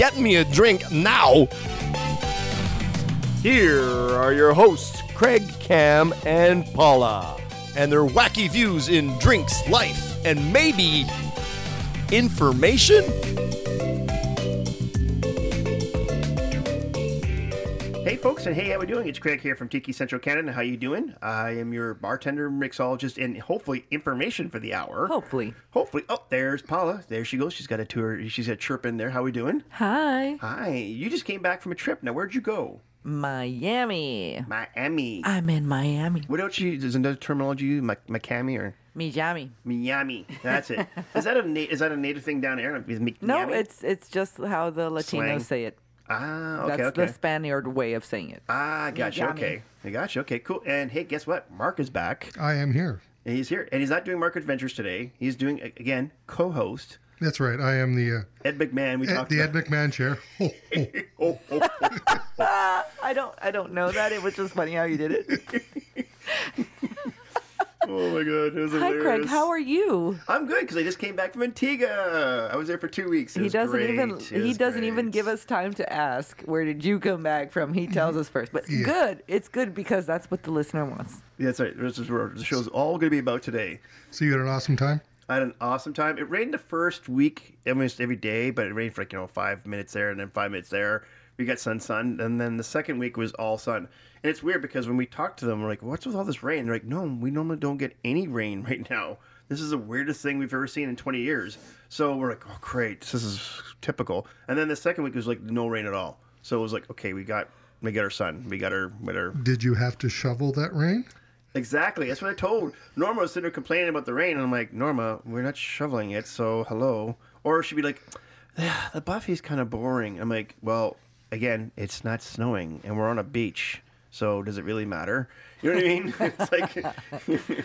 get me a drink now. Here are your hosts, Craig, Cam, and Paula, and their wacky views in drinks, life, and maybe information. Folks, and hey, how we doing? It's Craig here from Tiki Central Canada. How you doing? I am your bartender, mixologist, and hopefully information for the hour. Hopefully. Hopefully. Oh, there's Paula. There she goes. She's got a tour. She's got a chirp in there. How we doing? Hi. Hi. You just came back from a trip. Now, where'd you go? Miami. Miami. I'm in Miami. What else you? Is another terminology? you use? Mi- Miami or Miami. Miami? That's it. is that a na- is that a native thing down there? No, it's it's just how the Latinos Slang. say it. Ah okay That's okay. the Spaniard way of saying it. ah, gotcha. Miami. Okay, I gotcha. Okay, cool. And hey, guess what? Mark is back. I am here. And he's here, and he's not doing Market Adventures today. He's doing again co-host That's right. I am the Ed McMahon. We uh, Ed, talked the Ed. McMahon chair. Oh, oh. Oh, oh, I don't I don't know that. It was just funny how you did it. oh my god, it was Hi hilarious. Craig, how are you? I'm good because I just came back from Antigua. I was there for two weeks. It He was doesn't great. even It he doesn't even give us time to ask where did you come back from. He mm-hmm. tells us first. But Yeah. good. It's good because that's what the listener wants. Yeah, that's right. This is where the show's all going to be about today. So you had an awesome time. I had an awesome time. It rained the first week, almost every day, but it rained for like you know five minutes there and then five minutes there. We got sun, sun, and then the second week was all sun. And it's weird because when we talk to them, we're like, "What's with all this rain?" They're like, "No, we normally don't get any rain right now. This is the weirdest thing we've ever seen in 20 years." So we're like, "Oh, great, this is typical." And then the second week was like no rain at all. So it was like, "Okay, we got we got our sun, we got our we got our Did you have to shovel that rain? Exactly. That's what I told Norma. Was sitting there complaining about the rain, and I'm like, Norma, we're not shoveling it, so hello. Or she'd be like, "Ah, the Buffy's kind of boring. I'm like, well, again, it's not snowing, and we're on a beach, so does it really matter? You know what I mean? it's like.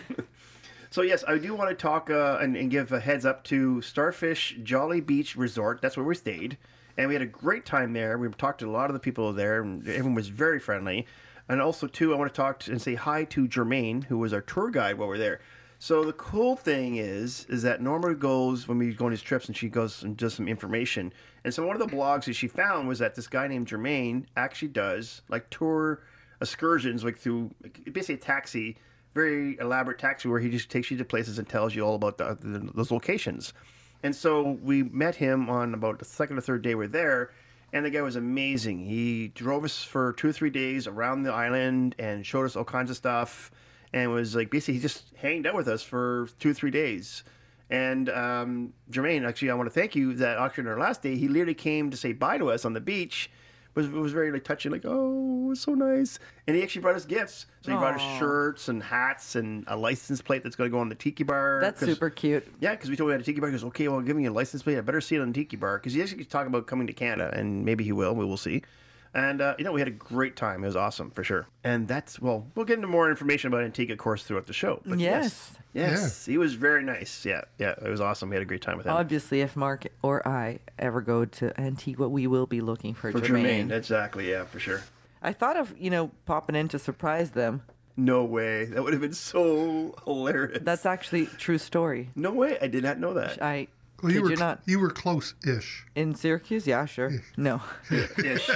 So yes, I do want to talk uh, and, and give a heads up to Starfish Jolly Beach Resort. That's where we stayed, and we had a great time there. We talked to a lot of the people there, and everyone was very friendly. And also, too, I want to talk to, and say hi to Jermaine, who was our tour guide while we are there. So the cool thing is, is that Norma goes when we go on these trips, and she goes and does some information. And so one of the blogs that she found was that this guy named Jermaine actually does like tour excursions, like through basically a taxi very elaborate taxi where he just takes you to places and tells you all about the, the, those locations. And so we met him on about the second or third day we're there, and the guy was amazing. He drove us for two or three days around the island and showed us all kinds of stuff, and was like basically he just hanged out with us for two or three days. And um, Jermaine, actually, I want to thank you that actually on our last day, he literally came to say bye to us on the beach. It was, it was very like touching, like oh, it was so nice. And he actually brought us gifts. So he brought us shirts and hats and a license plate that's going to go on the tiki bar. That's super cute. Yeah, because we told him we had a tiki bar. He goes, okay, well, give me a license plate. I better see it on the tiki bar because he actually talking about coming to Canada, and maybe he will. We will see. And uh, you know, we had a great time. It was awesome for sure. And that's well, we'll get into more information about Antigua, of course, throughout the show. But yes, Yes. yes, he was very nice. Yeah, yeah, it was awesome. We had a great time with him. Obviously, if Mark or I ever go to Antigua, we will be looking for, for Jermaine. Jermaine, exactly. Yeah, for sure. I thought of you know popping in to surprise them. No way. That would have been so hilarious. That's actually true story. no way. I did not know that. I Well, you kid were you not you were close-ish. in Syracuse. Yeah, sure. No. Ish.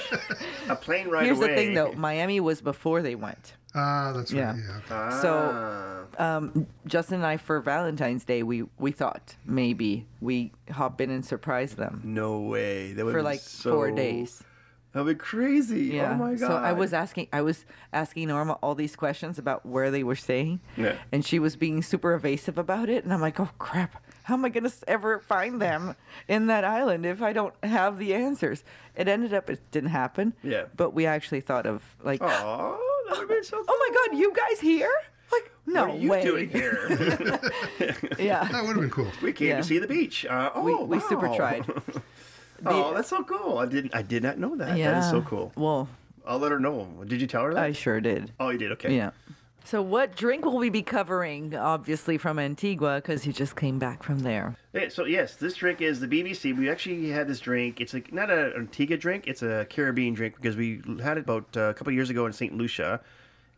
a plane ride Here's away. the thing, though. Miami was before they went. Ah, that's right. Yeah. Yeah. okay. So, Ah. um, Justin and I for Valentine's Day, we we thought maybe we hop in and surprise them no way. That would for like four days. That'd be crazy. Yeah. Oh my god. So I was asking, I was asking Norma all these questions about where they were staying, Yeah. and she was being super evasive about it. And I'm like, oh crap, how am I gonna ever find them in that island if I don't have the answers? It ended up it didn't happen. Yeah. But we actually thought of like, Oh, that would have been so. oh my god, you guys here? Like, no what are you way. doing here? Yeah. That would have been cool. we came Yeah. to see the beach. Uh, oh, We- we super wow. tried. Oh, that's so cool. I didn't. I did not know that. Yeah. That is so cool. Well, I'll let her know. Did you tell her that? I sure did. oh, you did. Okay. Yeah. So, what drink will we be covering? Obviously, from Antigua, because you just came back from there. Yeah, so yes, this drink is the BBC. We actually had this drink. It's like not an Antigua drink; it's a Caribbean drink because we had it about uh, a couple years ago in Saint Lucia.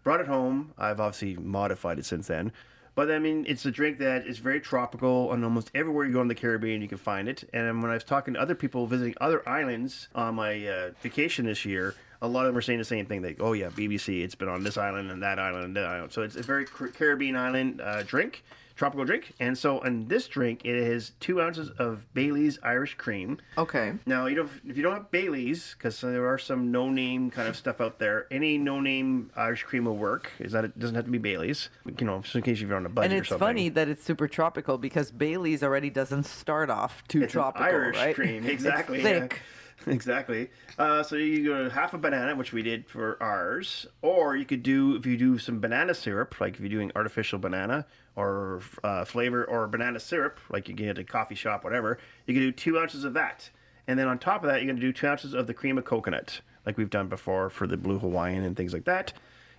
Brought it home. I've obviously modified it since then. But I mean, it's a drink that is very tropical, and almost everywhere you go in the Caribbean, you can find it. And when I was talking to other people visiting other islands on my uh, vacation this year, a lot of them are saying the same thing. Like, oh yeah, BBC, it's been on this island and that island and that island. So it's a very Caribbean island uh, drink, tropical drink. And so in this drink, it has two ounces of Bailey's Irish cream. Okay. Now, you know, if you don't have Bailey's, because there are some no-name kind of stuff out there, any no-name Irish cream will work. Is that it doesn't have to be Bailey's, you know, just in case you're on a budget And it's funny that it's super tropical because Bailey's already doesn't start off too It's tropical, Irish right? cream, exactly. It's yeah. Exactly. Uh, so you go half a banana, which we did for ours, or you could do if you do some banana syrup, like if you're doing artificial banana or uh, flavor or banana syrup, like you get at a coffee shop, whatever. You can do two ounces of that, and then on top of that, you're going to do two ounces of the cream of coconut, like we've done before for the blue Hawaiian and things like that.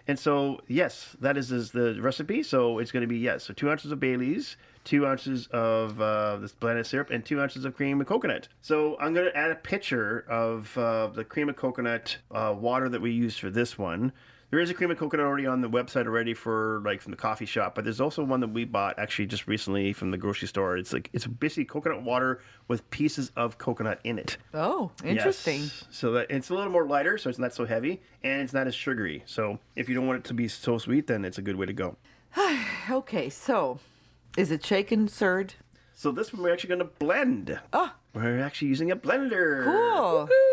And so, yes, that is, is the recipe. So it's going to be yes, so two ounces of Bailey's, two ounces of uh, this banana syrup, and two ounces of cream of coconut. So I'm going to add a picture of uh, the cream of coconut uh, water that we use for this one. There is a cream of coconut already on the website already for like from the coffee shop, but there's also one that we bought actually just recently from the grocery store. It's like it's basically coconut water with pieces of coconut in it. Oh, interesting. Yes. So that it's a little more lighter, so it's not so heavy, and it's not as sugary. So if you don't want it to be so sweet, then it's a good way to go. Okay, so is it shaken, stirred? So this one we're actually going to blend. Ah. We're actually using a blender. Cool. Woohoo!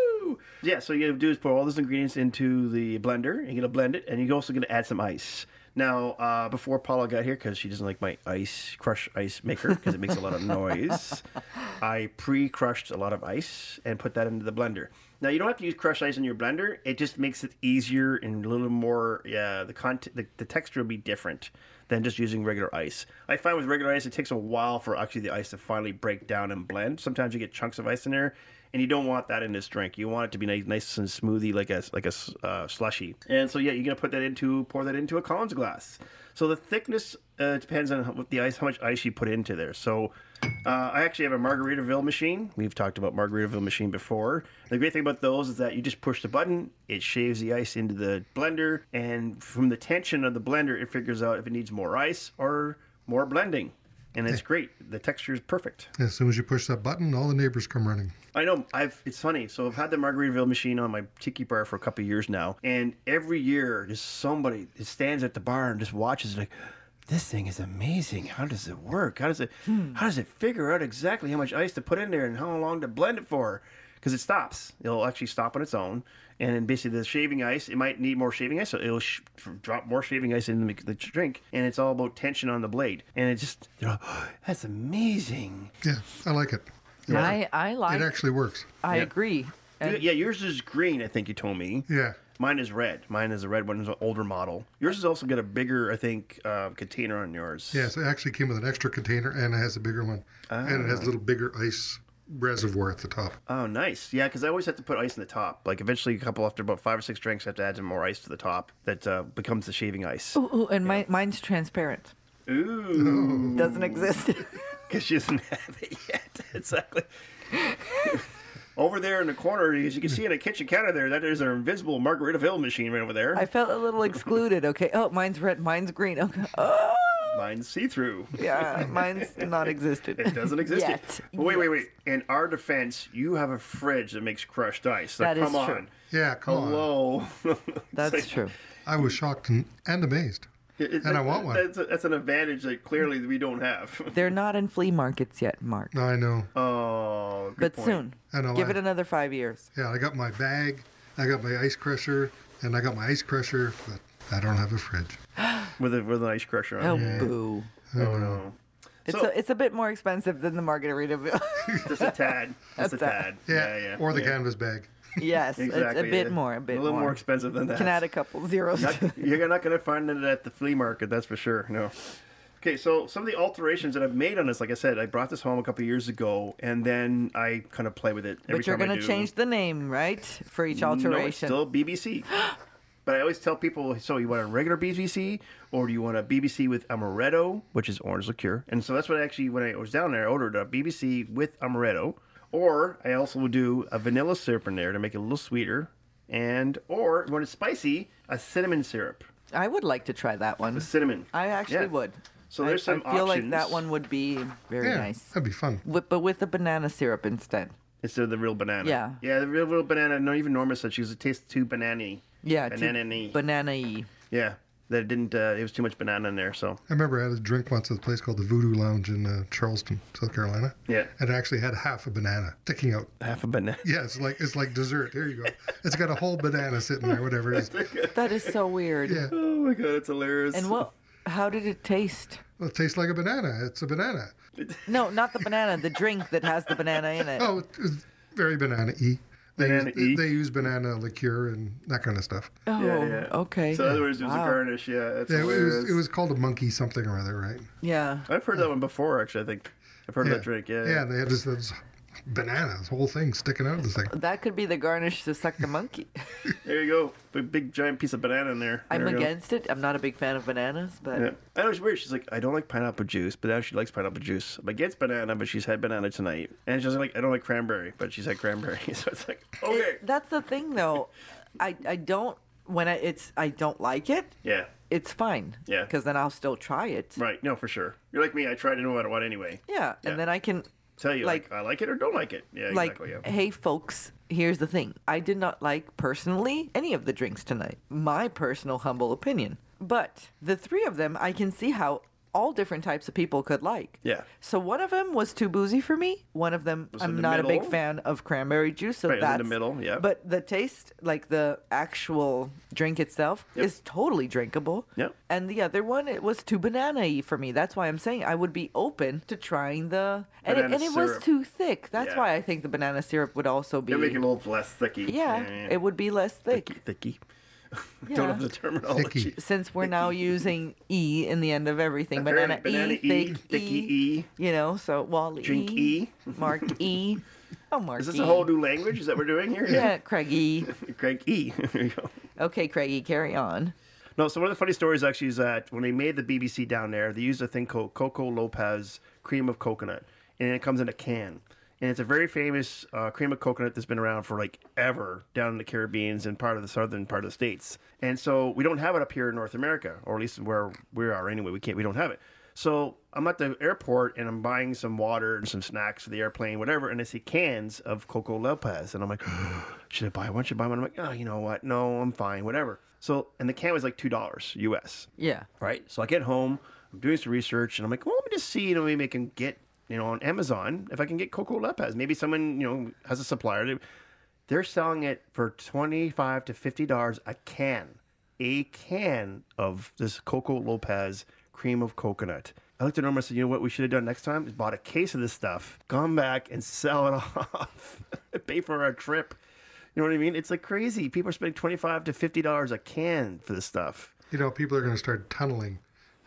Yeah, so you gotta do is put all those ingredients into the blender. and You're to blend it, and you're also to add some ice. Now, uh, before Paula got here, because she doesn't like my ice crush ice maker because it makes a lot of noise, I pre-crushed a lot of ice and put that into the blender. Now, you don't have to use crushed ice in your blender. It just makes it easier and a little more. Yeah, the content, the, the texture will be different than just using regular ice. I find with regular ice, it takes a while for actually the ice to finally break down and blend. Sometimes you get chunks of ice in there, and you don't want that in this drink. You want it to be nice, nice and smoothie, like a like a uh, slushy. And so yeah, you're gonna put that into pour that into a Collins glass. So the thickness uh, depends on how, the ice, how much ice you put into there. So uh, I actually have a Margaritaville machine. We've talked about Margaritaville machine before. The great thing about those is that you just push the button, it shaves the ice into the blender, and from the tension of the blender, it figures out if it needs more ice or more blending. And it's great. The texture is perfect. As soon as you push that button, all the neighbors come running. I know. I've. It's funny. So I've had the Margaritaville machine on my tiki bar for a couple of years now, and every year, just somebody just stands at the bar and just watches like. This thing is amazing. How does it work? How does it? Hmm. How does it figure out exactly how much ice to put in there and how long to blend it for? Because it stops. It'll actually stop on its own, and then basically the shaving ice. It might need more shaving ice, so it'll sh- drop more shaving ice in the, the drink, and it's all about tension on the blade. And it just, you know, that's amazing. Yeah, I like it. I I like. It It actually works. I agree. And yeah, yours is green. I think you told me. Yeah. Mine is red. Mine is a red one. It's an older model. Yours has also got a bigger, I think, uh, container on yours. Yes, it actually came with an extra container and it has a bigger one. And it has a little bigger ice reservoir at the top. Oh, nice. Yeah, because I always have to put ice in the top. Like eventually, a couple after about five or six drinks, I have to add some more ice to the top. That uh, becomes the shaving ice. Ooh, ooh, and my, mine's transparent. Ooh, Doesn't exist. because she doesn't have it yet. exactly. over there in the corner, as you can see in the kitchen counter there, that is our invisible Margaritaville machine right over there. I felt a little excluded. Okay. Oh, mine's red. Mine's green. Okay. Oh, Mine's see-through. yeah. Mine's non-existent. It doesn't exist yet. Yet. But wait, wait, wait. In our defense, you have a fridge that makes crushed ice. So That is come true. on. Yeah, come on. Hello. That's true. I was shocked and, and amazed. It- And I want one. That's, a- that's an advantage that clearly we don't have. They're not in flea markets yet, Mark. I know. Oh, good but point. soon. I know, Give I- it another five years. Yeah, I got my bag, I got my ice crusher, and I got my ice crusher, but I don't have a fridge. with a with an ice crusher on. it. Oh, it. boo. Oh, oh no. It's So- a, it's a bit more expensive than the Margaritaville. Just a tad. Just a a- tad. Yeah, Yeah, yeah. or the yeah. canvas bag. yes, Exactly. it's a bit yeah. more. A bit A little more. more. expensive than that. Can add a couple zeros. Not- you're not going to find it at the flea market, that's for sure. No. Okay, so some of the alterations that I've made on this, like I said, I brought this home a couple of years ago, and then I kind of play with it every But you're going to change the name, right? For each No, it's alteration. still BBC. but I always tell people, so you want a regular BBC, or do you want a BBC with amaretto, which is orange liqueur? And so that's what I actually, when I was down there, I ordered a BBC with amaretto, or I also would do a vanilla syrup in there to make it a little sweeter, and or when it's spicy, a cinnamon syrup, I would like to try that one. the cinnamon. I actually Yeah. would. So I- there's some options. I feel like that one would be very Yeah, nice. that'd be fun. With, but with the banana syrup instead. Instead of the real banana. Yeah. Yeah, the real little banana. No, even Norma said she was, it tastes too banana Yeah, too Banana-y. banana-y. Yeah. That it didn't, uh, it was too much banana in there, so. I remember I had a drink once at a place called the Voodoo Lounge in uh, Charleston, South Carolina. Yeah. And it actually had half a banana sticking out. Half a banana. Yeah, it's like it's like dessert. Here you go. It's got a whole banana sitting there, whatever it is. That is so weird. Yeah. Oh my god, it's hilarious. And what? How did it taste? Well, it tastes like a banana. It's a banana. No, not the banana. The drink that has the banana in it. Oh, it's very banana-y. They Banana-y? use, they use banana liqueur and that kind of stuff. Oh, Yeah, yeah. okay. So in other words, it was Wow. a garnish. Yeah, that's Yeah, it was, it was called a monkey something or other, right? Yeah. I've heard that one before, actually. I think I've heard yeah. that drink. Yeah, Yeah, they had this, this banana, this whole thing sticking out of the thing. That could be the garnish to suck the monkey. There you go. Big, big giant piece of banana in there. I'm There you go. against it. I'm not a big fan of bananas, but Yeah. I know it's weird. She's like, I don't like pineapple juice, but now she likes pineapple juice. I'm against banana, but she's had banana tonight, and she's like, I don't like cranberry, but she's had cranberry. So it's like, okay, It- that's the thing, though. I I don't when I, it's I don't like it. yeah, It's fine. Yeah. Because then I'll still try it. right, no, for sure. You're like me. I try to know what I want anyway. Yeah. Yeah. And then I can Tell you, like, Like- I like it or don't like it. Yeah, like, exactly. Yeah. hey, folks, here's the thing. I did not like personally any of the drinks tonight. My personal humble opinion. But the three of them, I can see how all different types of people could like. Yeah. So one of them was too boozy for me. One of them, Was I'm the not a big fan of cranberry juice. So Right, it was in the middle, yeah. But the taste, like the actual drink itself, Yep. is totally drinkable. Yep. And the other one, it was too banana-y for me. That's why I'm saying I would be open to trying the. And it, and it was too thick. That's Yeah. why I think the banana syrup would also be. They make it a little less thicky. yeah, it would be less thick. thicky. thicky. Yeah. Don't have the terminology. Since we're now using e in the end of everything, Apparently, banana, banana e, E, thick e, E. you know. So Wally Drink E. Mark E. Oh, Mark E. Is this E. a whole new language? Is that what we're doing here? Yeah, Craig E. Craig E. there you go. Okay, Craigie, carry on. No, so one of the funny stories actually is that when they made the BBC down there, they used a thing called Coco Lopez cream of coconut, and it comes in a can. And it's a very famous uh, cream of coconut that's been around for like ever down in the Caribbeans and part of the southern part of the states. And so we don't have it up here in North America, or at least where we are anyway. We can't. We don't have it. So I'm at the airport and I'm buying some water and some snacks for the airplane, whatever, and I see cans of Coco Lopez, and I'm like, should I buy one? Should I buy one? I'm like, oh, you know what? No, I'm fine, whatever. So and the can was like two dollars US, Yeah. right? So I get home, I'm doing some research, and I'm like, well, let me just see, you know, maybe I can get, you know, on Amazon if I can get Coco Lopez. Maybe someone, you know, has a supplier. They- They're selling it for twenty-five to fifty dollars a can, a can of this Coco Lopez cream of coconut. I looked at Norma and said, you know what we should have done next time? Is bought a case of this stuff, gone back and sell it off, pay for our trip. You know what I mean? It's like crazy. People are spending twenty-five to fifty dollars a can for this stuff. You know, people are going to start tunneling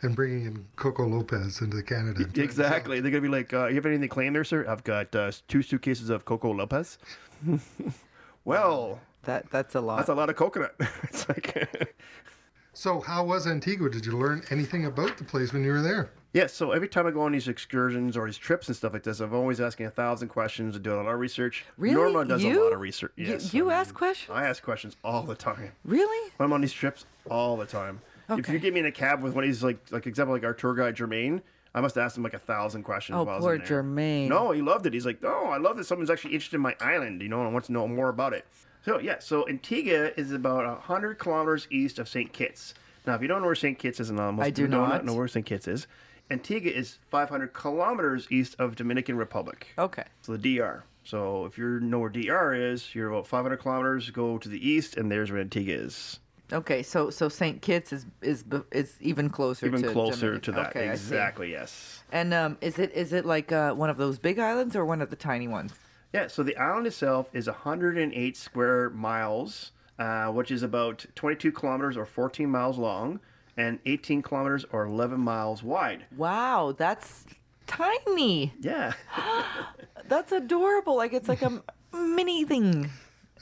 and bringing in Coco Lopez into Canada. Exactly. They're gonna be like, uh, "You have anything to claim there, sir?" I've got uh, two suitcases of Coco Lopez. well, That that's a lot. that's a lot of coconut. it's like, So, how was Antigua? Did you learn anything about the place when you were there? yeah. So every time I go on these excursions or these trips and stuff like this, I'm always asking a thousand questions and doing a lot of research. Really? Norma does a lot of research. You- Yes, you I ask questions? I ask questions all the time. really? I'm on these trips all the time. If you get me in a cab with one of these, like, like example, like our tour guide Jermaine, I must ask him like a thousand questions. Oh, while I was poor in there. Jermaine. No, he loved it. He's like, no, I love that someone's actually interested in my island, you know, and wants to know more about it. So yeah, so Antigua is about hundred kilometers east of St. Kitts. Now, if you don't know where St. Kitts is, and uh, most I do do not. know where St. Kitts is, Antigua is 500 kilometers east of Dominican Republic. Okay. So the DR. So if you know where DR is, you're about 500 kilometers. Go to the east, and there's where Antigua is. Okay. So so St. Kitts is is is even closer. Even to closer Dominican. to that. Okay, exactly. Yes. And um, is it is it like uh, one of those big islands or one of the tiny ones? Yeah, so the island itself is 108 square miles, uh, which is about 22 kilometers or 14 miles long. and 18 kilometers or 11 miles wide. Wow, that's tiny. Yeah. That's adorable. Like it's like a mini thing.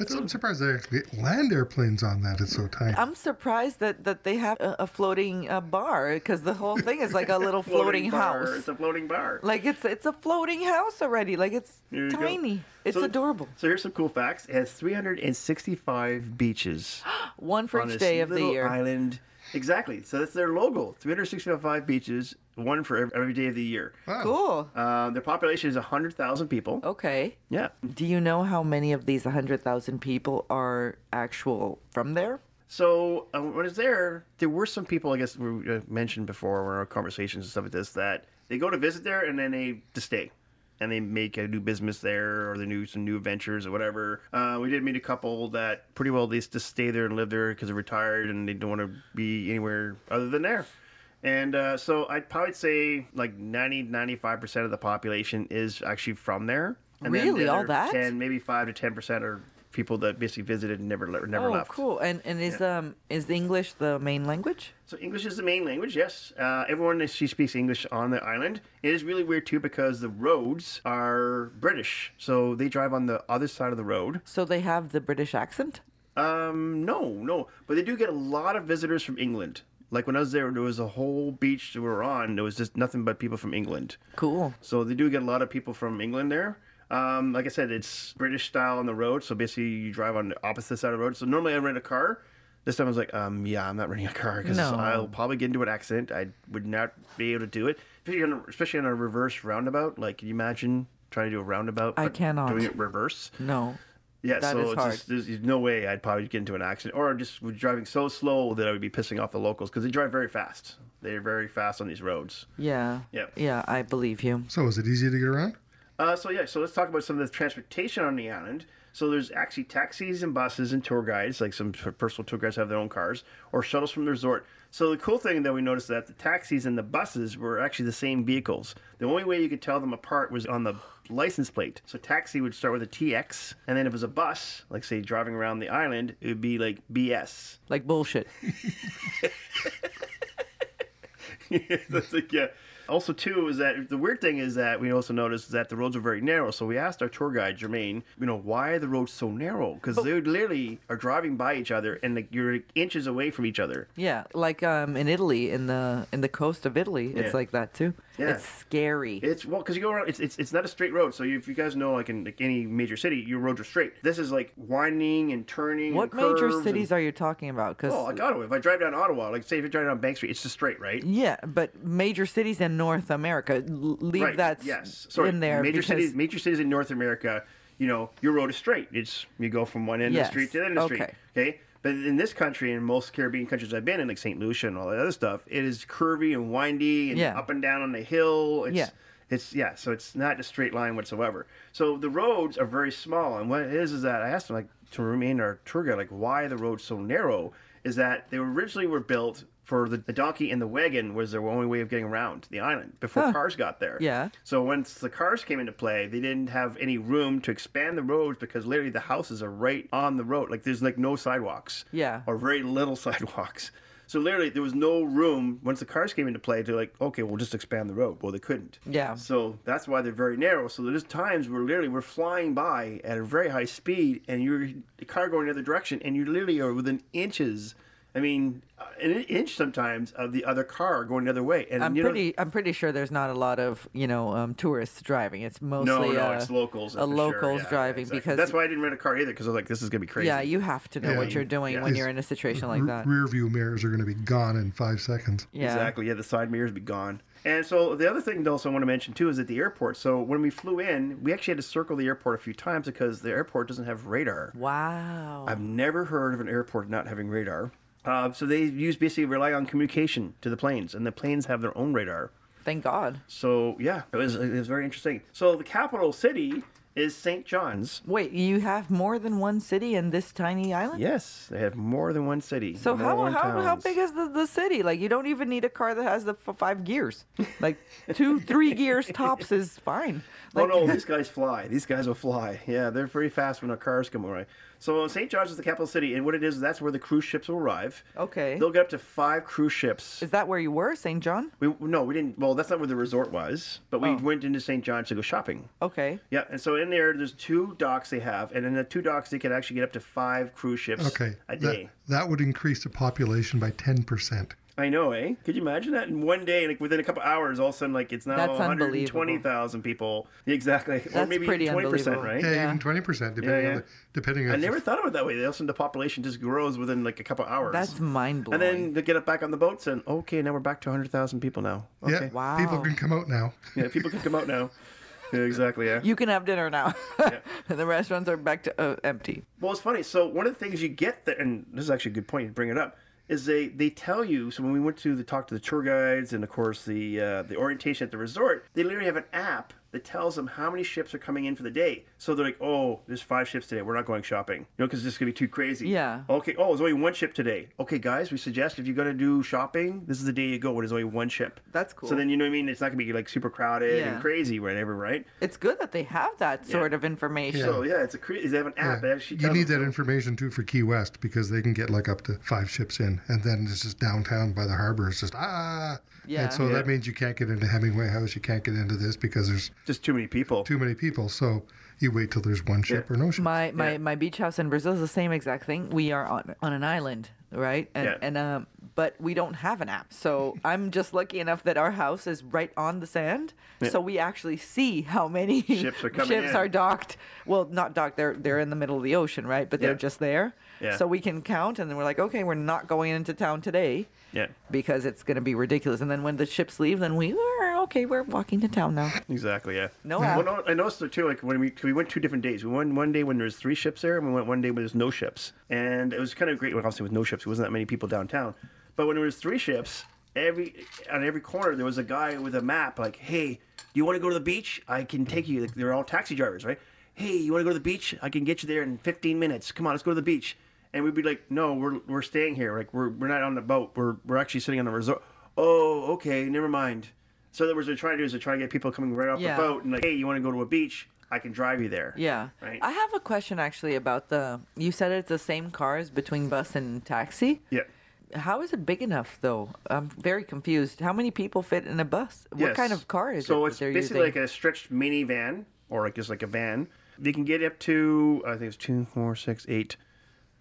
It's, I'm surprised they actually land airplanes on that. It's so tiny. I'm surprised that, that they have a, a floating uh, bar because the whole thing is like a little floating, bar. house. It's a floating bar. Like it's it's a floating house already. Like it's There you go. tiny. It's So- adorable. So here's some cool facts. It has 365 beaches One for on each day of the year. island. Exactly. So that's their logo. 365 beaches, one for every, every day of the year. Wow. Cool. Uh, their population is 100,000 people. Okay. Yeah. Do you know how many of these 100,000 people are actual from there? So uh, when it's there, there were some people, I guess we uh, mentioned before in our conversations and stuff like this, that they go to visit there and then they just stay. And they make a new business there, or they do some new adventures or whatever. Uh, we did meet a couple that pretty well they just stay there and live there because they're retired and they don't want to be anywhere other than there. And uh, so I'd probably say like 90, 95% of the population is actually from there. And then Really? All that? 10, maybe 5 to 10% are people that basically visited and never, le- never oh, left. cool. And and is um is English the main language? So English is the main language, yes. Uh, everyone she speaks English on the island. It is really weird too because the roads are British, so they drive on the other side of the road. So they have the British accent? Um, no, no, but they do get a lot of visitors from England. Like when I was there, there was a whole beach that we were on. There was just nothing but people from England. Cool. So they do get a lot of people from England there. Um, like I said, it's British style on the road. So basically, you drive on the opposite side of the road. So normally I rent a car. This time I was like, um, yeah, I'm not renting a car because No. I'll probably get into an accident. I would not be able to do it, especially on a, especially on a reverse roundabout. Like, can you imagine trying to do a roundabout? I cannot. Doing it reverse. No. Yeah, That so is it's hard. just there's, there's no way I'd probably get into an accident, or just was driving so slow that I would be pissing off the locals because they drive very fast. They're very fast on these roads. Yeah. Yeah. Yeah, I believe you. So is it easy to get around? Uh, so yeah, so let's talk about some of the transportation on the island. So there's actually taxis and buses and tour guides, like some personal tour guides have their own cars, or shuttles from the resort. So the cool thing that we noticed that the taxis and the buses were actually the same vehicles. The only way you could tell them apart was on the license plate. So taxi would start with a TX, and then if it was a bus, like say driving around the island, it would be like BS. Like bullshit. yeah, That's like, yeah. Also, too, is that the weird thing is that we also noticed that the roads are very narrow. So we asked our tour guide Jermaine, you know, why are the roads so narrow? Because they literally are driving by each other, and like, you're inches away from each other. Yeah, like um in Italy, in the in the coast of Italy, it's Yeah. like that too. Yeah. It's scary. It's well, because you go around. It's, it's it's not a straight road. So you, if you guys know, like in like any major city, your roads are straight. This is like winding and turning. what and major cities And, are you talking about? Because oh, like Ottawa. If I drive down Ottawa, like say if you drive down Bank Street, it's just straight, right? yeah, but major cities in North America, leave right. that yes. Sorry. in there Major because cities, major cities in North America, you know, your road is straight. It's you go from one end Yes. of the street to the other end of the Okay. street. Okay. But in this country and most Caribbean countries I've been in, like St. Lucia and all that other stuff, it is curvy and windy and Yeah. up and down on the hill. It's, Yeah. It's yeah, so it's not a straight line whatsoever. So the roads are very small, and what it is is that I asked him like Jermaine our tour guide like why are the roads so narrow? Is that they originally were built for the, the donkey and the wagon was their only way of getting around the island before Huh. cars got there. Yeah. So once the cars came into play, they didn't have any room to expand the roads because literally the houses are right on the road. Like there's like no sidewalks. Yeah. Or very little sidewalks. So literally there was no room once the cars came into play to like, okay, we'll just expand the road. Well, they couldn't. Yeah. So that's why they're very narrow. So there's times where literally we're flying by at a very high speed and you're the car going the other direction and you literally are within inches. I mean, uh, an inch sometimes of the other car going the other way. And I'm you know- pretty. I'm pretty sure there's not a lot of you know um, tourists driving. It's mostly No, no, uh, it's locals. A for sure. locals Yeah, driving exactly. because that's why I didn't rent a car either because I was like, this is gonna be crazy. yeah, you have to know Yeah. what you're doing Yeah. when Is- you're in a situation like that. Rear view mirrors are going to be gone in five seconds. Yeah. Exactly. Yeah, the side mirrors be gone. And so the other thing also I want to mention too is at the airport. So when we flew in, we actually had to circle the airport a few times because the airport doesn't have radar. Wow. I've never heard of an airport not having radar. Uh, so they use basically rely on communication to the planes, and the planes have their own radar. Thank God. So yeah, it was it was very interesting. So the capital city is St. John's. Wait, you have more than one city in this tiny island? Yes, they have more than one city. So how, how, how big is the, the city? Like you don't even need a car that has the f- five gears. Like two, three gears tops is fine. Oh no, these guys fly. These guys will fly. Yeah, they're very fast when our cars come away. So St. John's is the capital city, and what it is, that's where the cruise ships will arrive. Okay. They'll get up to five cruise ships. Is that where you were, St. John? We no, we didn't. Well, that's not where the resort was, but we Oh. went into St. John's to go shopping. Okay. Yeah, and so in there, there's two docks they have, and in the two docks, they can actually get up to five cruise ships Okay. a That, day. that would increase the population by 10%. I know, eh? Could you imagine that in one day, like within a couple hours, all of a sudden, like it's now That's 120,000 people. Exactly, or maybe pretty 20 percent, unbelievable. right? Yeah, Yeah. even 20%, depending Yeah, yeah. on the, depending I never thought of it that way. All of a sudden, the population just grows within like a couple hours. That's mind blowing. and then they get up back on the boats, and okay, now we're back to 100,000 people now. Yeah, Wow. people can come out now. yeah, people can come out now. Yeah, exactly. Yeah. you can have dinner now. and the restaurants are back to uh, empty. Well, it's funny. So one of the things you get there, and this is actually a good point to bring it up, is they they tell you. So when we went to the talk to the tour guides and of course the uh, the orientation at the resort, they literally have an app that tells them how many ships are coming in for the day. So they're like, oh, there's five ships today. We're not going shopping, you know, because this is gonna be too crazy. Yeah. Okay. Oh, there's only one ship today. Okay, guys, we suggest if you're gonna do shopping, this is the day you go when there's only one ship. That's cool. So then you know what I mean. It's not gonna be like super crowded Yeah. and crazy, whatever, right? It's good that they have that sort of information. Yeah. So yeah, it's a cre- they have an app. Yeah. that actually You need them- that information too for Key West because they can get like up to five ships in, and then it's just downtown by the harbor. It's just ah, Yeah. And so Yeah. that means you can't get into Hemingway House. You can't get into this because there's just too many people. too many people. So you wait till there's one ship Yeah. or no ship. My my, Yeah. my beach house in Brazil is the same exact thing. We are on on an island, right? And Yeah. and um but we don't have an app. So I'm just lucky enough that our house is right on the sand. Yeah. So we actually see how many Ships are coming ships in. are docked. Well, not docked. They're they're in the middle of the ocean, right? But they're Yeah. just there. Yeah. So we can count and then we're like, okay, we're not going into town today Yeah. because it's going to be ridiculous. And then when the ships leave, then we okay, we're walking to town now. Exactly. Yeah. No Well, no, I noticed there too. Like when we we went two different days. We went one day when there's three ships there, and we went one day when there's no ships. And it was kind of great. Well, obviously with no ships, there wasn't that many people downtown. But when there was three ships, every on every corner there was a guy with a map. Like, hey, do you want to go to the beach? I can take you. Like, they're all taxi drivers, right? Hey, you want to go to the beach? I can get you there in 15 minutes. Come on, let's go to the beach. And we'd be like, no, we're, we're staying here. Like we're, we're not on the boat. We're, we're actually sitting on the resort. Oh, okay, never mind. So that what they're trying to do is they're trying to get people coming right off Yeah. the boat and like, hey, you want to go to a beach? I can drive you there. Yeah. Right. I have a question actually about the. You said it's the same cars between bus and taxi. Yeah. How is it big enough though? I'm very confused. How many people fit in a bus? What Yes. kind of car is it? So it's basically using? like a stretched minivan or like just like a van. They can get up to I think it's two, four, six, eight,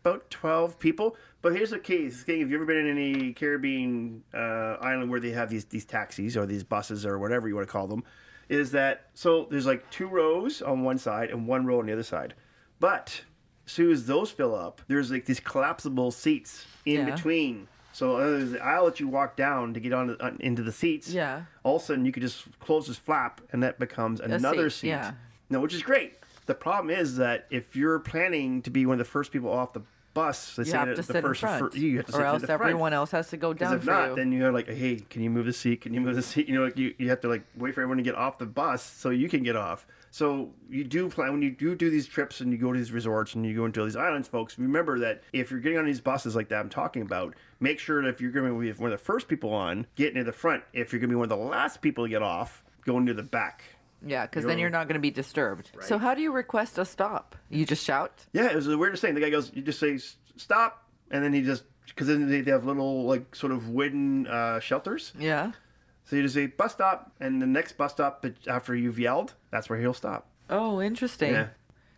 about twelve people. But here's the case thing: Have you ever been in any Caribbean uh, island where they have these these taxis or these buses or whatever you want to call them? Is that so? There's like two rows on one side and one row on the other side, but as soon as those fill up, there's like these collapsible seats in Yeah. between. So uh, there's the aisle that you walk down to get on, on into the seats Yeah. all of a sudden you could just close this flap and that becomes another seat, seat. yeah. No, which is great. The problem is that if you're planning to be one of the first people off the bus, let's you say have the, to the sit in first front, fir- you have to sit or in else front. everyone else has to go down if not, you. then you're like, hey, can you move the seat? Can you move the seat? You know, like you, you have to like wait for everyone to get off the bus so you can get off. So you do plan when you do do these trips and you go to these resorts and you go into these islands, folks. Remember that if you're getting on these buses like that I'm talking about, make sure that if you're going to be one of the first people on, get near the front. If you're going to be one of the last people to get off, go near the back. Yeah, because then you're not going to be disturbed. So how do you request a stop? You just shout. Yeah, it was the weirdest thing. The guy goes, you just say stop, and then he just because then they, they have little like sort of wooden uh, shelters. Yeah. So you just say bus stop, and the next bus stop after you've yelled, that's where he'll stop. Oh, interesting. Yeah.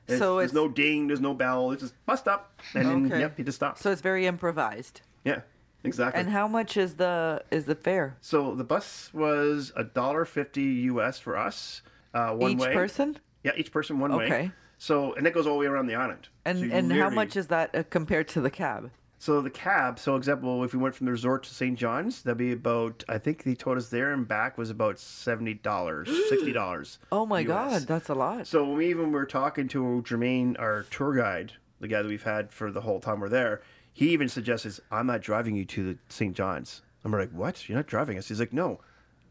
It's- So there's it's no ding, there's no bell. It's just bus stop, and then yep, he just stops. so it's very improvised. yeah, exactly. And how much is the is the fare? so the bus was a dollar fifty U.S. for us, uh, one Each way. person? Yeah, each person one way. Okay. So and that goes all the way around the island. And So and how much is that uh, compared to the cab? So the cab, so example, if we went from the resort to St. John's, that'd be about I think they told us there and back was about seventy dollars, sixty dollars. Oh my god, that's a lot. So when we even were talking to Jermaine, our tour guide, the guy that we've had for the whole time we're there, he even suggests, "I'm not driving you to the St. John's." And we're like, "What? You're not driving us?" He's like, "No,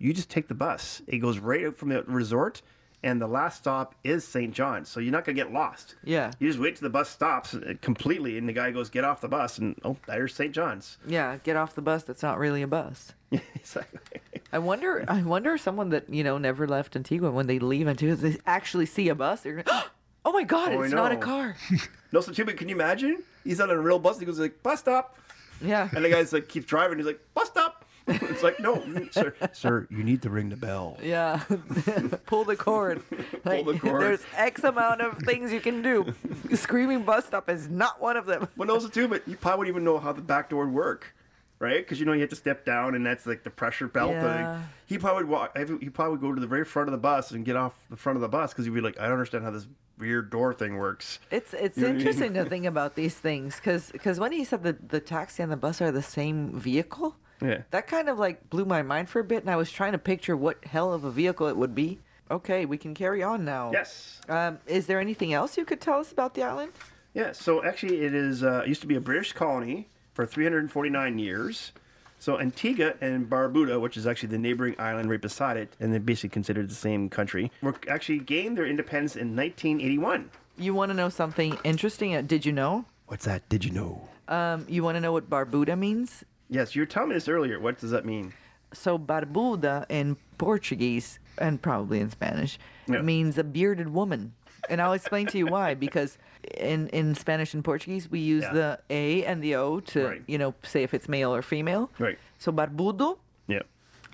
you just take the bus. It goes right out from the resort, and the last stop is St. John's. So you're not gonna get lost. Yeah. You just wait till the bus stops uh, completely, and the guy goes, "Get off the bus," and oh, there's St. John's. Yeah, get off the bus. That's not really a bus. exactly. I wonder. I wonder if someone that you know never left Antigua when they leave Antigua, they actually see a bus. They're gonna, oh my god, Oh, it's not a car. No, so too, but can you imagine? He's on a real bus. He goes like, "Bus stop," Yeah. and the guy's like, keeps driving. He's like, "Bus stop." it's like, no, sir, sir, you need to ring the bell. Yeah, pull the cord. Like, the cord. There's X amount of things you can do. Screaming bus stop is not one of them. Well, also too, but you probably wouldn't even know how the back door would work, right? Because you know you have to step down, and that's like the pressure belt. Yeah. Like, he probably would walk. He probably would go to the very front of the bus and get off the front of the bus because he'd be like, I don't understand how this weird door thing works. It's it's You know what I mean? interesting to think about these things because when he said that the taxi and the bus are the same vehicle, Yeah. that kind of like blew my mind for a bit, and I was trying to picture what hell of a vehicle it would be. Okay, we can carry on now. Yes. Um, is there anything else you could tell us about the island? Yeah. So actually, it is uh, it used to be a British colony for 349 years. So Antigua and Barbuda, which is actually the neighboring island right beside it, and they're basically considered the same country, were actually gained their independence in 1981. You want to know something interesting? Uh, did you know? What's that? Did you know? Um, you want to know what Barbuda means? Yes, you were telling me this earlier. What does that mean? So barbuda in Portuguese and probably in Spanish Yeah. means a bearded woman. And I'll explain to you why. Because in, in Spanish and Portuguese we use Yeah. the A and the O to Right. you know say if it's male or female. Right. So barbudo Yeah.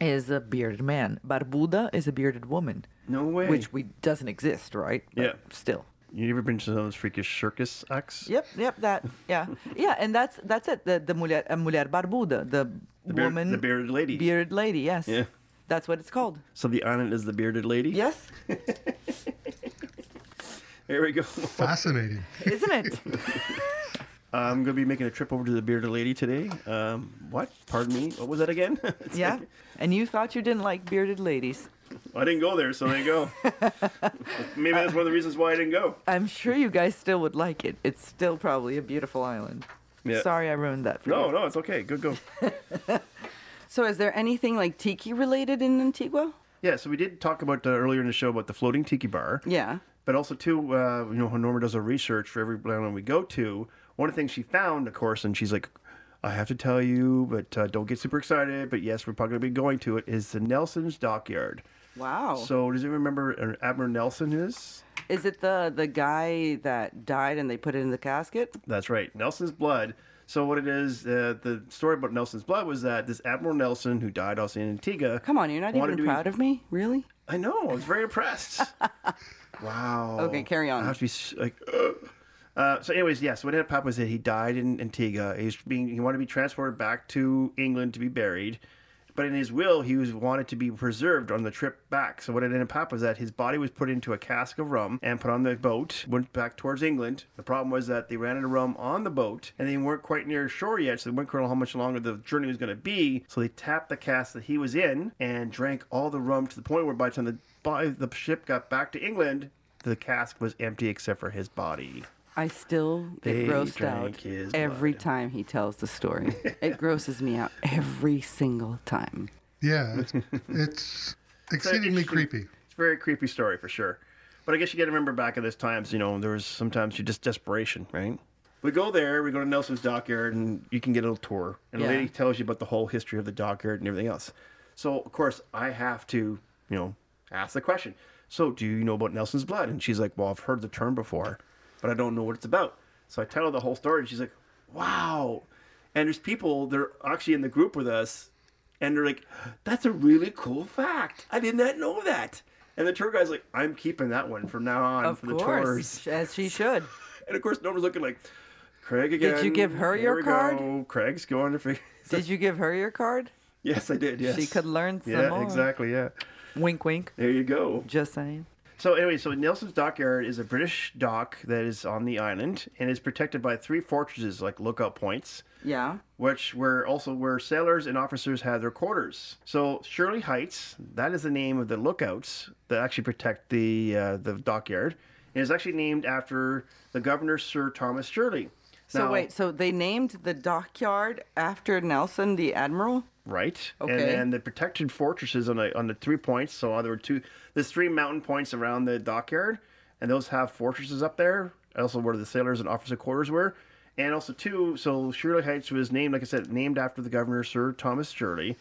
is a bearded man. Barbuda is a bearded woman. No way. Which we doesn't exist, right? But Yeah. Still. You ever been to those freakish circus acts? Yep, yep, that, yeah, yeah, and that's that's it. The the mulher, a mulher barbuda, the, The, beard- woman, the bearded lady. bearded lady. Yes, Yeah. that's what it's called. So the island is the bearded lady. Yes, There we go. Fascinating. isn't it? I'm gonna be making a trip over to the bearded lady today. Um, what? Pardon me. What was that again? Yeah. like- And you thought you didn't like bearded ladies. I didn't go there, so there you go. Maybe that's one of the reasons why I didn't go. I'm sure you guys still would like it. It's still probably a beautiful island. Yeah. Sorry I ruined that for No, you. no, no, it's okay. Good go. So, is there anything like tiki related in Antigua? Yeah, so we did talk about uh, earlier in the show about the floating tiki bar. Yeah. But also too, uh, you know, when Norma does her research for every island we go to, one of the things she found, of course, and she's like, I have to tell you, but uh, don't get super excited. But yes, we're probably going to be going to it. Is the Nelson's Dockyard. Wow. So does anyone remember Admiral Nelson is? is it the the guy that died and they put it in the casket? That's right, Nelson's blood. So what it is, uh, the story about Nelson's blood was that this Admiral Nelson, who died also in Antigua. Come on, you're not even to be- proud of me, really? I know. I was very impressed. wow. Okay, carry on. I have to be like. Uh. Uh, so, anyways, yes. what had happened was that he died in Antigua. He's being he wanted to be transported back to England to be buried, but in his will he was wanted to be preserved on the trip back. So what ended up happening was that his body was put into a cask of rum and put on the boat, went back towards England. The problem was that they ran out of rum on the boat and they weren't quite near shore yet, so they weren't know how much longer the journey was going to be. So they tapped the cask that he was in and drank all the rum to the point where by the time the the ship got back to England, the cask was empty except for his body. I still They get grossed out every blood. time he tells the story. it grosses me out every single time. Yeah, it's, it's exceedingly interesting- creepy. It's a very creepy story for sure. But I guess you got to remember back in those times, you know, there was sometimes you just desperation, right? We go there, we go to Nelson's dockyard, and you can get a little tour. And Yeah. the lady tells you about the whole history of the dockyard and everything else. So, of course, I have to, you know, ask the question. So, do you know about Nelson's blood? And she's like, Well, I've heard the term before, but I don't know what it's about. So I tell her the whole story, and she's like, Wow. And there's people, they're actually in the group with us, and they're like, That's a really cool fact. I did not know that. And the tour guide's like, I'm keeping that one from now on Of for the course, tours. as she should. And of course, Norma's looking like, Craig again. Did you give her Here your card? Go. Craig's going to figure. Did you give her your card? Yes, I did. Yes. She could learn some Yeah, more. exactly. Yeah. Wink, wink. There you go. Just saying. So anyway, so Nelson's Dockyard is a British dock that is on the island and is protected by three fortresses, like lookout points, Yeah. which were also where sailors and officers had their quarters. So Shirley Heights, that is the name of the lookouts that actually protect the uh, the dockyard, and is actually named after the governor Sir Thomas Shirley. So Now- wait, so they named the dockyard after Nelson the admiral? Right. Okay. And then the protected fortresses on the on the three points. So there were two. There's three mountain points around the dockyard, and those have fortresses up there. Also, where the sailors and officer quarters were, and also two. So Shirley Heights was named, like I said, named after the governor Sir Thomas Shirley,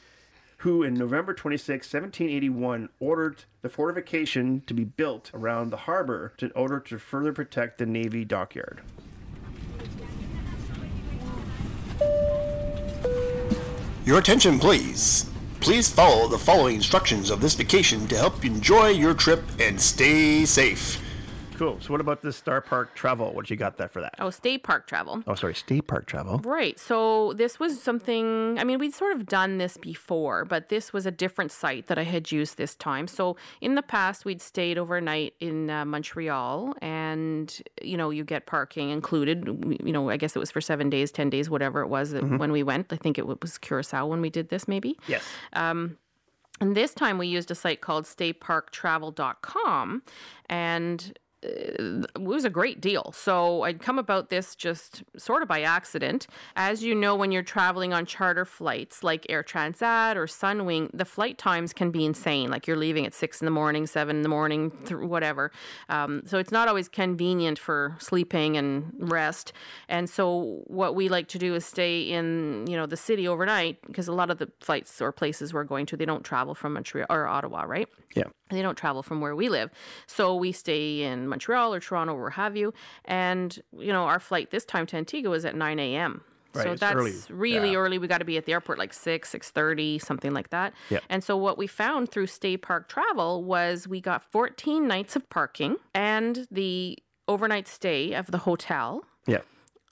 who in November 26, 1781, ordered the fortification to be built around the harbor in order to further protect the navy dockyard. Your attention, please. Please follow the following instructions of this vacation to help you enjoy your trip and stay safe. Cool. So what about the Star Park travel? What you got there for that? Oh, stay park travel. Oh, sorry, stay park travel. Right. So this was something, I mean, we'd sort of done this before, but this was a different site that I had used this time. So in the past, we'd stayed overnight in uh, Montreal and, you know, you get parking included. You know, I guess it was for seven days, 10 days, whatever it was that when we went. I think it was Curacao when we did this, maybe. Yes. Um, And this time we used a site called stayparktravel.com and it was a great deal. So I'd come about this just sort of by accident. As you know, when you're traveling on charter flights like Air Transat or Sunwing, the flight times can be insane. Like you're leaving at six in the morning, seven in the morning, th- whatever. Um, so it's not always convenient for sleeping and rest. And so what we like to do is stay in, you know, the city overnight because a lot of the flights or places we're going to, they don't travel from Montreal or Ottawa, right? Yeah. they don't travel from where we live. So we stay in Montreal or Toronto or where have you. And, you know, our flight this time to Antigua was at 9 a.m. Right, so that's early. really Yeah. early. We got to be at the airport like 6, 6.30, something like that. Yep. And so what we found through Stay Park Travel was we got 14 nights of parking and the overnight stay of the hotel Yeah.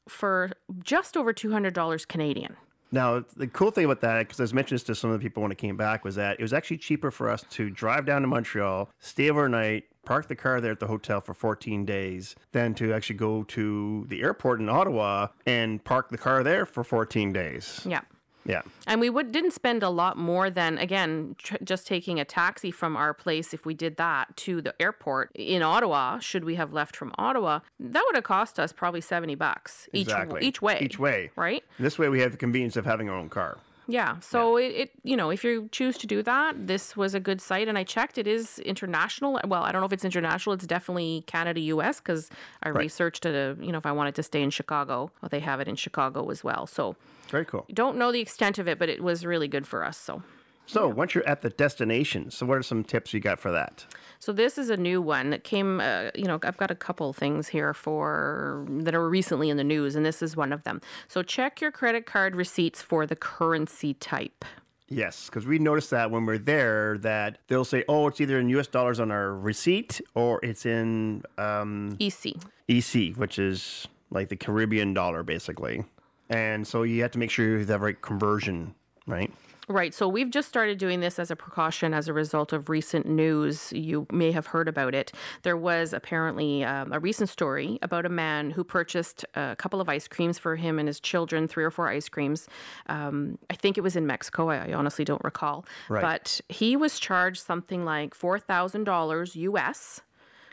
for just over $200 Canadian. Now, the cool thing about that, because I was mentioning this to some of the people when it came back, was that it was actually cheaper for us to drive down to Montreal, stay overnight, park the car there at the hotel for 14 days, than to actually go to the airport in Ottawa and park the car there for 14 days. Yeah. Yeah. And we would didn't spend a lot more than again tr- just taking a taxi from our place if we did that to the airport in Ottawa. Should we have left from Ottawa, that would have cost us probably seventy bucks each Exactly. each way. Each way. right? This way we have the convenience of having our own car. Yeah. So It, it you know if you choose to do that, this was a good site, and I checked. It is international. Well, I don't know if it's international. It's definitely Canada U.S. because I researched it. uh, You know, if I wanted to stay in Chicago, well, they have it in Chicago as well. So Very cool. don't know the extent of it, but it was really good for us. So. So once you're at the destination, so what are some tips you got for that? So this is a new one that came. Uh, you know, I've got a couple things here for that are recently in the news, and this is one of them. So check your credit card receipts for the currency type. Yes, because we noticed that when we're there, that they'll say, "Oh, it's either in U.S. dollars on our receipt or it's in um, EC. EC, which is like the Caribbean dollar, basically." And so you have to make sure you have the right conversion, right? Right. So we've just started doing this as a precaution as a result of recent news. You may have heard about it. There was apparently um, a recent story about a man who purchased a couple of ice creams for him and his children, three or four ice creams. Um, I think it was in Mexico. I, I honestly don't recall. Right. But he was charged something like $4,000 US.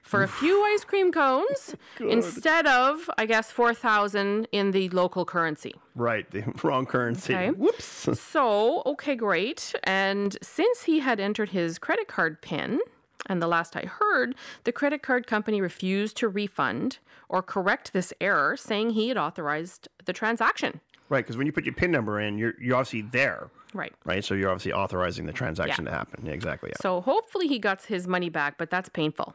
For a few ice cream cones instead of, I guess, 4000 in the local currency. Right, the wrong currency. Okay. Whoops. So, okay, great. And since he had entered his credit card PIN, and the last I heard, the credit card company refused to refund or correct this error, saying he had authorized the transaction. Right, because when you put your PIN number in, you're you're obviously there, Right. right? So you're obviously authorizing the transaction to happen. Yeah, exactly. Yeah. So hopefully he gets his money back, but that's painful.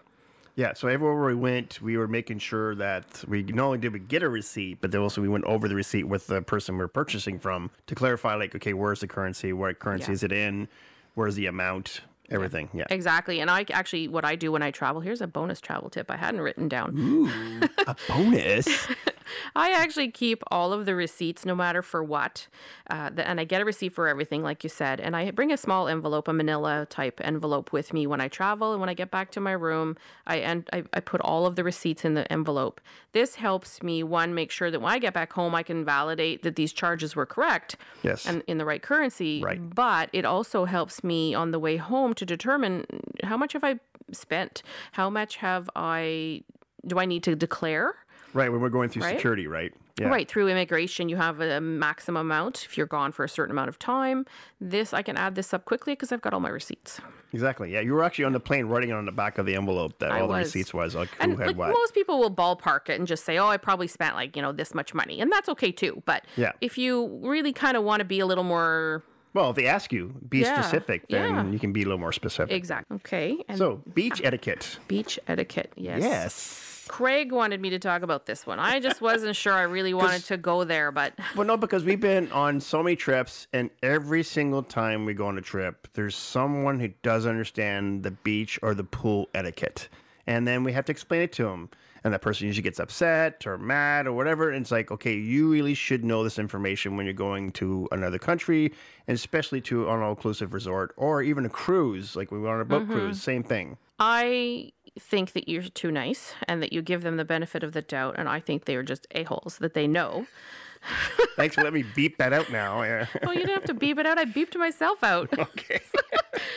Yeah, so everywhere we went, we were making sure that we not only did we get a receipt, but then also we went over the receipt with the person we're purchasing from to clarify, like, okay, where's the currency? What currency Yeah. is it in? Where's the amount? Everything. Yeah. Exactly. And I actually, what I do when I travel, here's a bonus travel tip I hadn't written down. Ooh, a bonus. I actually keep all of the receipts, no matter for what, uh, the, and I get a receipt for everything, like you said. And I bring a small envelope, a Manila type envelope, with me when I travel. And when I get back to my room, I and I, I put all of the receipts in the envelope. This helps me one make sure that when I get back home, I can validate that these charges were correct Yes. and in the right currency. Right. But it also helps me on the way home to determine how much have I spent, how much have I do I need to declare. Right, when we're going through Right? security, right? Yeah. Right, through immigration, you have a maximum amount if you're gone for a certain amount of time. This, I can add this up quickly because I've got all my receipts. Exactly. Yeah, you were actually on the plane writing it on the back of the envelope that I all the was. receipts was like who And had like what. most people will ballpark it and just say, "Oh, I probably spent like you know this much money," and that's okay too. But Yeah. if you really kind of want to be a little more Well, if they ask you, be Yeah, specific, then yeah. you can be a little more specific. Exactly. okay. And So, beach etiquette. beach etiquette, yes. Yes. Craig wanted me to talk about this one. I just wasn't sure I really wanted to go there, but Well, no, because we've been on so many trips, and every single time we go on a trip, there's someone who doesn't understand the beach or the pool etiquette. And then we have to explain it to them. And that person usually gets upset or mad or whatever. And it's like, okay, you really should know this information when you're going to another country, and especially to an all inclusive resort or even a cruise. Like we went on a boat mm-hmm. cruise, same thing. I think that you're too nice and that you give them the benefit of the doubt, and I think they are just a-holes that they know. Thanks for letting me beep that out now. Yeah. Oh, you didn't have to beep it out. I beeped myself out. okay.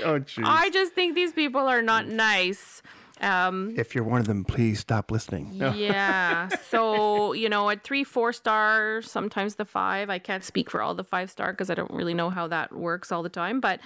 oh, jeez. I just think these people are not nice. Um, If you're one of them, please stop listening. yeah. So, you know, at three, four star, sometimes the five. I can't speak for all the five star because I don't really know how that works all the time. But,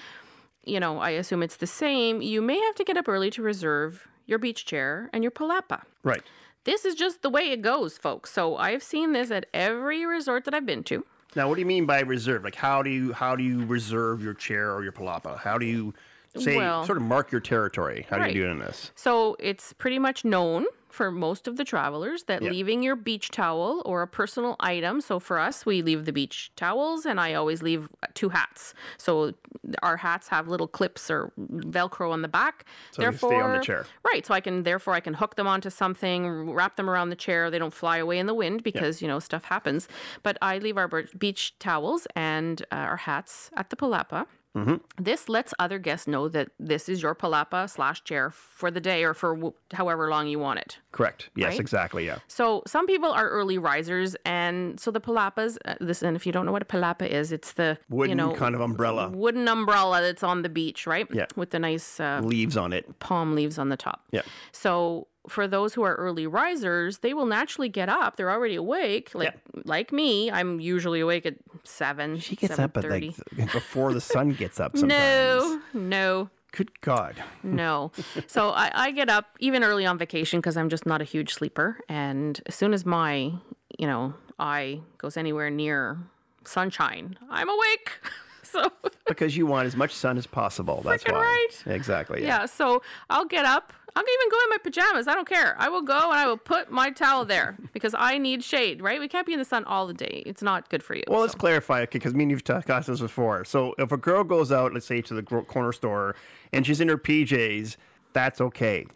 you know, I assume it's the same. You may have to get up early to reserve your beach chair and your palapa. Right. This is just the way it goes, folks. So I've seen this at every resort that I've been to. Now, what do you mean by reserve? Like, how do you how do you reserve your chair or your palapa? How do you say Well- sort of mark your territory? How do you do it in this? So it's pretty much known for most of the travelers that Yeah. leaving your beach towel or a personal item. So for us, we leave the beach towels, and I always leave two hats. So our hats have little clips or Velcro on the back. So they stay on the chair. Right. So I can therefore I can hook them onto something, wrap them around the chair. They don't fly away in the wind because you know stuff happens. But I leave our beach towels and uh, our hats at the palapa. Mm-hmm. This lets other guests know that this is your palapa slash chair for the day or for w- however long you want it. Correct. Yes, Right? exactly. Yeah. So some people are early risers, and so the palapas. Uh, this, and if you don't know what a palapa is, it's the Wooden you know kind of umbrella, wooden umbrella that's on the beach, right? Yeah. With the nice uh, leaves on it. palm leaves on the top. Yeah. So for those who are early risers, they will naturally get up. They're already awake. Like like me, I'm usually awake at seven. She gets up at 7:30. like before the sun gets up. Sometimes. No, no, Good God. no. so I, I get up even early on vacation because I'm just not a huge sleeper. And as soon as my, you know, eye goes anywhere near sunshine, I'm awake. so Because you want as much sun as possible. That's Frickin' why. right. Exactly. Yeah. Yeah, so I'll get up. I'll even go in my pajamas. I don't care. I will go and I will put my towel there because I need shade, right? We can't be in the sun all the day. It's not good for you. Well, let's clarify, okay, because me and you've talked about this before. So if a girl goes out, let's say to the corner store, and she's in her PJs, that's okay.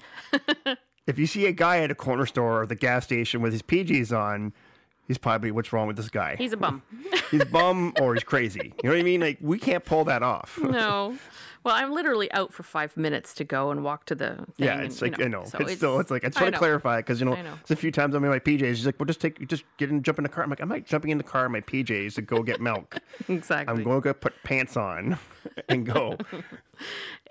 if you see a guy at a corner store or the gas station with his PJs on, he's probably what's wrong with this guy? He's a bum. he's bum or he's crazy. You know what I mean? Like we can't pull that off. no. Well, I'm literally out for five minutes to go and walk to the thing. Yeah, and, it's you like I know. so it's, still it's like I just want to know. clarify because you know, know. it's a few times I'm in my PJs. She's like, "Well, just take, just get in, jump in the car." I'm like, "I'm not jumping in the car in my PJs to go get milk. Exactly. I'm going to go put pants on and go."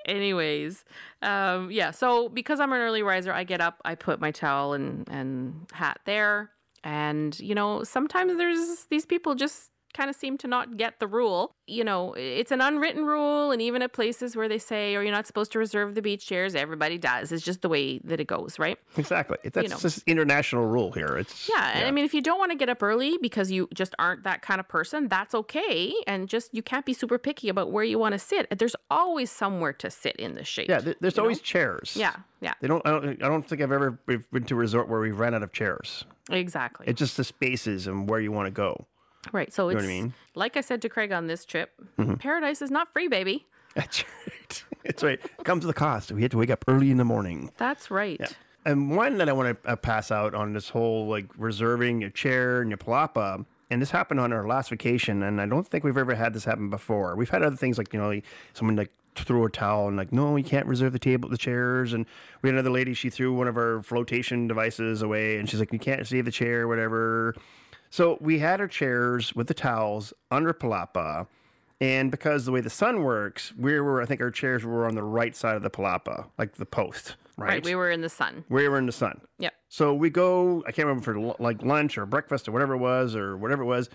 Anyways, um, yeah. So because I'm an early riser, I get up, I put my towel and and hat there, and you know sometimes there's these people just kind of seem to not get the rule. You know, it's an unwritten rule, and even at places where they say, "Or you're not supposed to reserve the beach chairs," everybody does. It's just the way that it goes, right? Exactly. That's know. just international rule here. It's Yeah, and I mean, if you don't want to get up early because you just aren't that kind of person, that's okay. And just you can't be super picky about where you want to sit. There's always somewhere to sit in the shade. yeah. There's you know? always chairs. Yeah, yeah, They don't. I don't. I don't think I've ever been to a resort where we've ran out of chairs. exactly. It's just the spaces and where you want to go. Right. So know it's what I mean? Mm-hmm. like I said to Craig on this trip, paradise is not free, baby. That's right. It's right. Comes with a cost. We had to wake up early in the morning. That's right. And one that I want to uh, pass out on this whole like reserving your chair and your palapa. And this happened on our last vacation, and I don't think we've ever had this happen before. We've had other things like you know, like someone like threw a towel and like, no, you can't reserve the table, the chairs. And we had another lady, she threw one of our flotation devices away, and she's like, you can't save the chair, whatever. So we had our chairs with the towels under palapa. And because the way the sun works, we were, I think our chairs were on the right side of the palapa, like the post. right? Right. We were in the sun. we were in the sun. Yep. So we go, I can't remember for like lunch or breakfast or whatever it was or whatever it was.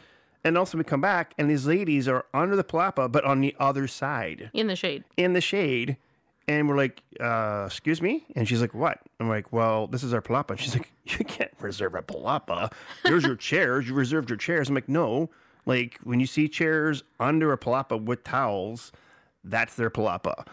And also we come back and these ladies are under the palapa, but on the other side In the shade. in the shade. And we're like, uh, excuse me? And she's like, what? I'm like, well, this is our palapa. And she's like, you can't reserve a palapa. There's your chairs. You reserved your chairs. I'm like, no. Like when you see chairs under a palapa with towels, that's their palapa.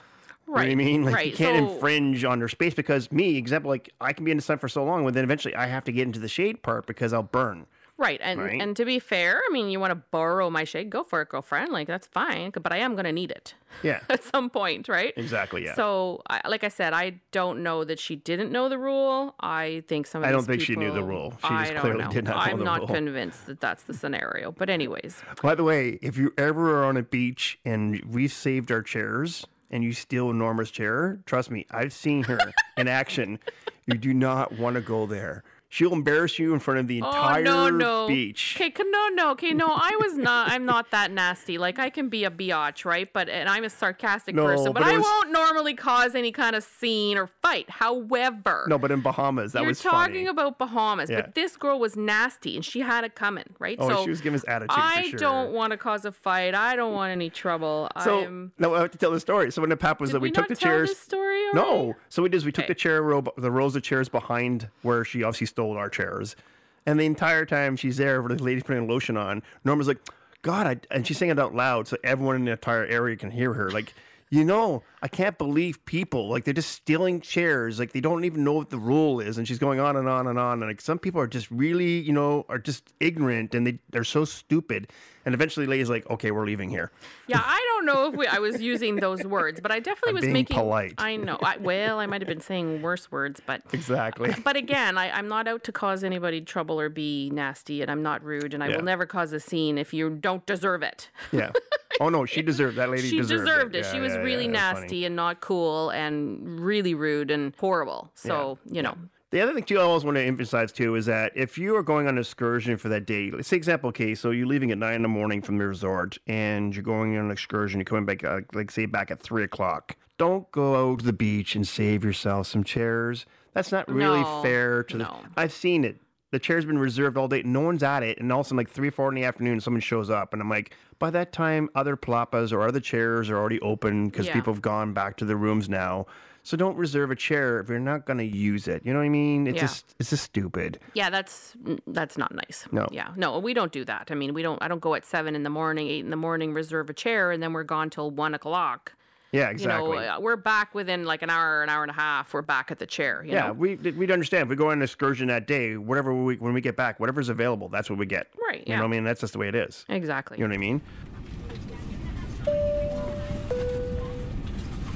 You know what I mean? Like you can't So- infringe on their space because me, example, like I can be in the sun for so long, but then eventually I have to get into the shade part because I'll burn. Right. And Right. and to be fair, I mean, you want to borrow my shade, go for it, girlfriend. Like that's fine, but I am going to need it Yeah. at some point, right? Exactly, yeah. So, I, like I said, I don't know that she didn't know the rule. I think some of I don't think she knew the rule. She I don't clearly know. did not know I'm not rule. convinced that that's the scenario. But anyways, By the way, if you ever are on a beach and we've saved our chairs and you steal Norma's chair, trust me, I've seen her in action. You do not want to go there. She'll embarrass you in front of the entire oh no, no. beach. Okay, no, no, okay, no. I was not. I'm not that nasty. Like I can be a biatch, right? But and I'm a sarcastic No, person. But, but I was- won't normally cause any kind of scene or fight. However, No, but in Bahamas, that was you're was talking funny. about Bahamas, Yeah. but this girl was nasty and she had it coming, right? Oh, so she was giving us attitude for I sure. don't want to cause a fight. I don't want any trouble. So I'm. no, I have to tell the story. So when the pap was that we, we, took the tell chairs. story already? No. So we did is we took Okay. the chair row, the rows of chairs behind where she obviously stole our chairs, and the entire time she's there, the lady's putting lotion on. Norma's like, "God," I, and she's saying it out loud so everyone in the entire area can hear her. Like, you know, I can't believe people like they're just stealing chairs. Like they don't even know what the rule is, and she's going on and on and on. And like some people are just really, you know, are just ignorant and they they're so stupid. And eventually, the lady's like, "Okay, we're leaving here." Yeah, I don't know if we, I was using those words, but I definitely I'm was being making. polite. I know. I, well, I might have been saying worse words, but Exactly. But again, I, I'm not out to cause anybody trouble or be nasty, and I'm not rude, and I Yeah. will never cause a scene if you don't deserve it. Yeah. Oh no, she deserved that lady. she deserved, deserved it. Yeah, She was yeah, really that's funny. nasty and not cool and really rude and horrible. So, you know, The other thing too, I always want to emphasize too is that if you are going on an excursion for that day, let's say example case, so you're leaving at nine in the morning from the resort and you're going on an excursion, you're coming back, uh, like say back at three o'clock. Don't go to the beach and save yourself some chairs. That's not really No, fair to the. I've seen it. The chair's been reserved all day. No one's at it, and all of a sudden, like three, four in the afternoon, someone shows up, and I'm like, by that time, other palapas or other chairs are already open because Yeah. people have gone back to their rooms now. So don't reserve a chair if you're not going to use it. You know what I mean? It's Yeah. just it's just stupid. yeah, that's that's not nice. No. Yeah, no, we don't do that. I mean, we don't. I don't go at seven in the morning, eight in the morning, reserve a chair, and then we're gone till one o'clock. Yeah, exactly. You know, uh, we're back within like an hour, an hour and a half. We're back at the chair. You yeah, know? we we'd understand if we go on an excursion that day, whatever we when we get back, whatever's available, that's what we get. Right, You know what I mean? That's just the way it is. exactly. You know what I mean?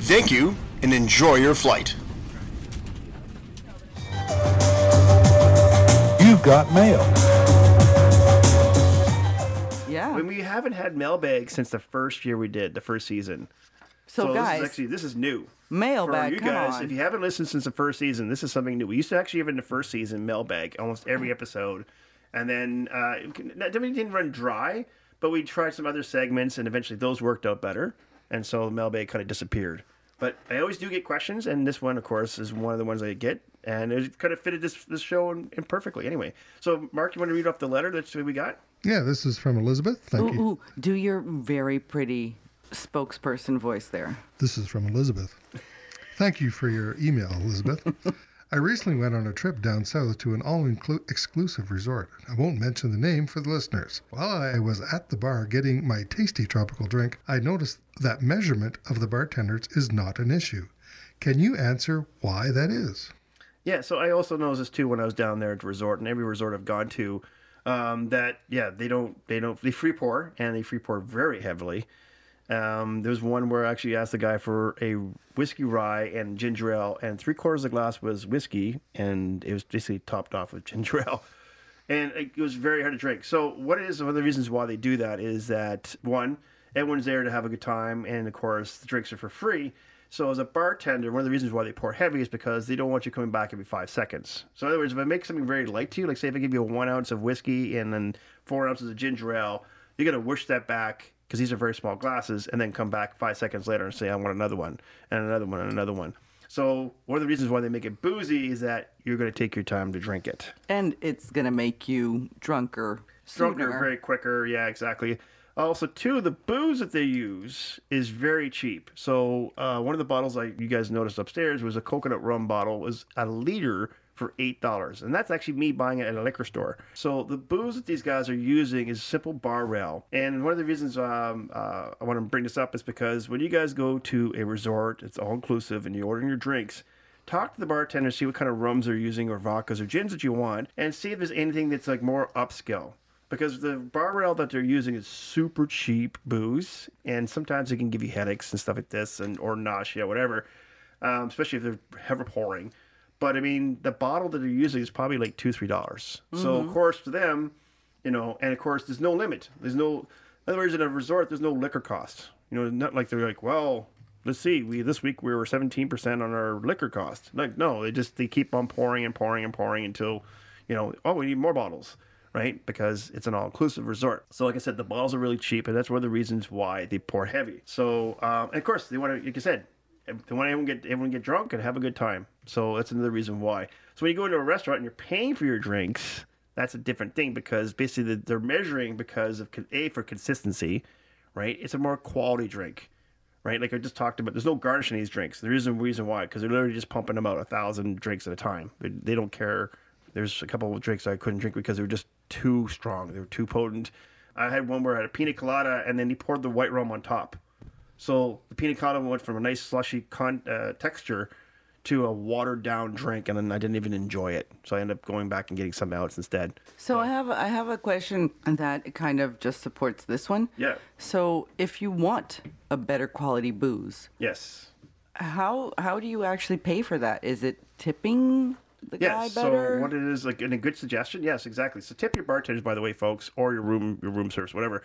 Thank you and enjoy your flight. You've got mail. Yeah. When we haven't had mailbag since the first year we did, the first season. So, this guys, is actually this is new. mailbag, For you come guys, on. if you haven't listened since the first season, this is something new. We used to actually have in the first season mailbag almost every episode, and then uh, it didn't run dry. But we tried some other segments, and eventually those worked out better, and so the mailbag kind of disappeared. But I always do get questions, and this one, of course, is one of the ones I get, and it kind of fitted this this show in, in perfectly. Anyway, so Mark, you want to read off the letter that we got? Yeah, this is from Elizabeth. Thank Ooh, you. ooh, do your very pretty spokesperson voice there. This is from Elizabeth. Thank you for your email, Elizabeth. I recently went on a trip down south to an all exclusive resort. I won't mention the name for the listeners. While I was at the bar getting my tasty tropical drink, I noticed that measurement of the bartenders is not an issue. Can you answer why that is? Yeah, so I also noticed this too when I was down there at the resort, and every resort I've gone to, um, that yeah, they don't they don't they free pour and they free pour very heavily. Um, was one where I actually asked the guy for a whiskey rye and ginger ale, and three quarters of the glass was whiskey, and it was basically topped off with ginger ale. And it was very hard to drink. So, what is, one of the reasons why they do that is that one, everyone's there to have a good time, and of course, the drinks are for free. So, as a bartender, one of the reasons why they pour heavy is because they don't want you coming back every five seconds. So, in other words, if I make something very light to you, like say if I give you a one ounce of whiskey and then four ounces of ginger ale, you're going to wish that back because these are very small glasses, and then come back five seconds later and say, I want another one, and another one, and another one. So one of the reasons why they make it boozy is that you're going to take your time to drink it. And it's going to make you drunker. Drunker, very quicker. Yeah, exactly. Also, two, the booze that they use is very cheap. So uh, one of the bottles I you guys noticed upstairs was a coconut rum bottle. It was a liter for eight dollars, and that's actually me buying it at a liquor store. So the booze that these guys are using is simple bar rail, and one of the reasons um, uh, I want to bring this up is because when you guys go to a resort, it's all inclusive, and you're ordering your drinks. Talk to the bartender, see what kind of rums they're using, or vodkas, or gins that you want, and see if there's anything that's like more upscale because the bar rail that they're using is super cheap booze, and sometimes it can give you headaches and stuff like this, and or nausea, whatever. Um, especially if they're ever pouring. But I mean, the bottle that they're using is probably like two, three dollars. So of course, to them, you know, and of course, there's no limit. There's no, in other words, in a resort, there's no liquor cost. You know, not like they're like, well, let's see, we this week we were 17% on our liquor cost. Like, no, they just they keep on pouring and pouring and pouring until, you know, oh, we need more bottles right? Because it's an all-inclusive resort. So, like I said, the bottles are really cheap, and that's one of the reasons why they pour heavy. So, um, and of course, they want to, like I said, they want everyone get everyone get drunk and have a good time. So that's another reason why. So when you go into a restaurant and you're paying for your drinks, that's a different thing because basically they're measuring because of a for consistency, right? It's a more quality drink. Right, like I just talked about, there's no garnish in these drinks. There is a reason why, because they're literally just pumping them out a thousand drinks at a time. They, they don't care there's a couple of drinks I couldn't drink because they were just too strong. They were too potent. I had one where I had a pina colada and then he poured the white rum on top. So the pina colada went from a nice slushy con- uh, texture to a watered down drink, and then I didn't even enjoy it. So I ended up going back and getting something else instead. So I have I have a question that kind of just supports this one. Yeah. So if you want a better quality booze, Yes. how how do you actually pay for that? Is it tipping the guy Yes. So what it is like, and a good suggestion. Yes, exactly. So tip your bartenders, by the way, folks, or your room, your room service, whatever.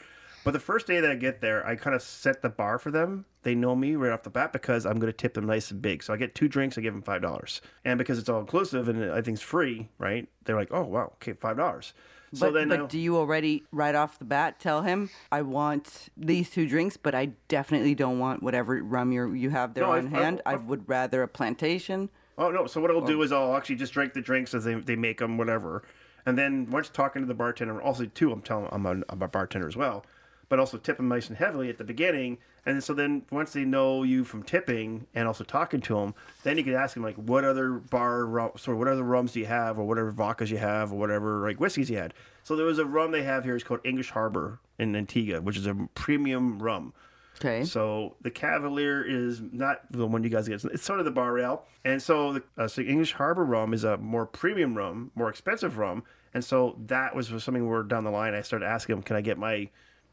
But the first day that I get there, I kind of set the bar for them. They know me right off the bat because I'm going to tip them nice and big. So I get two drinks, I give them five dollars, and because it's all inclusive and I think it's free, right? They're like, oh wow, okay, five dollars. So but, then but I'll- do you already right off the bat tell him I want these two drinks, but I definitely don't want whatever rum you you have there No, on I've- I've- hand. I I've- would rather a plantation. Oh no! So what I'll do is I'll actually just drink the drinks as they, they make them, whatever. And then once talking to the bartender, also too, I'm telling I'm a, I'm a bartender as well, but also tip them nice and heavily at the beginning. And so then once they know you from tipping and also talking to them, then you can ask them like, what other bar rum, sorry, what other rums do you have, or whatever vodkas you have, or whatever like whiskeys you had. So there was a rum they have here. It's called English Harbor in Antigua, which is a premium rum. Okay. So the Cavalier is not the one you guys get. It's sort of the bar rail. And so the uh, so English Harbor rum is a more premium rum, more expensive rum. And so that was something where down the line I started asking them, can I get my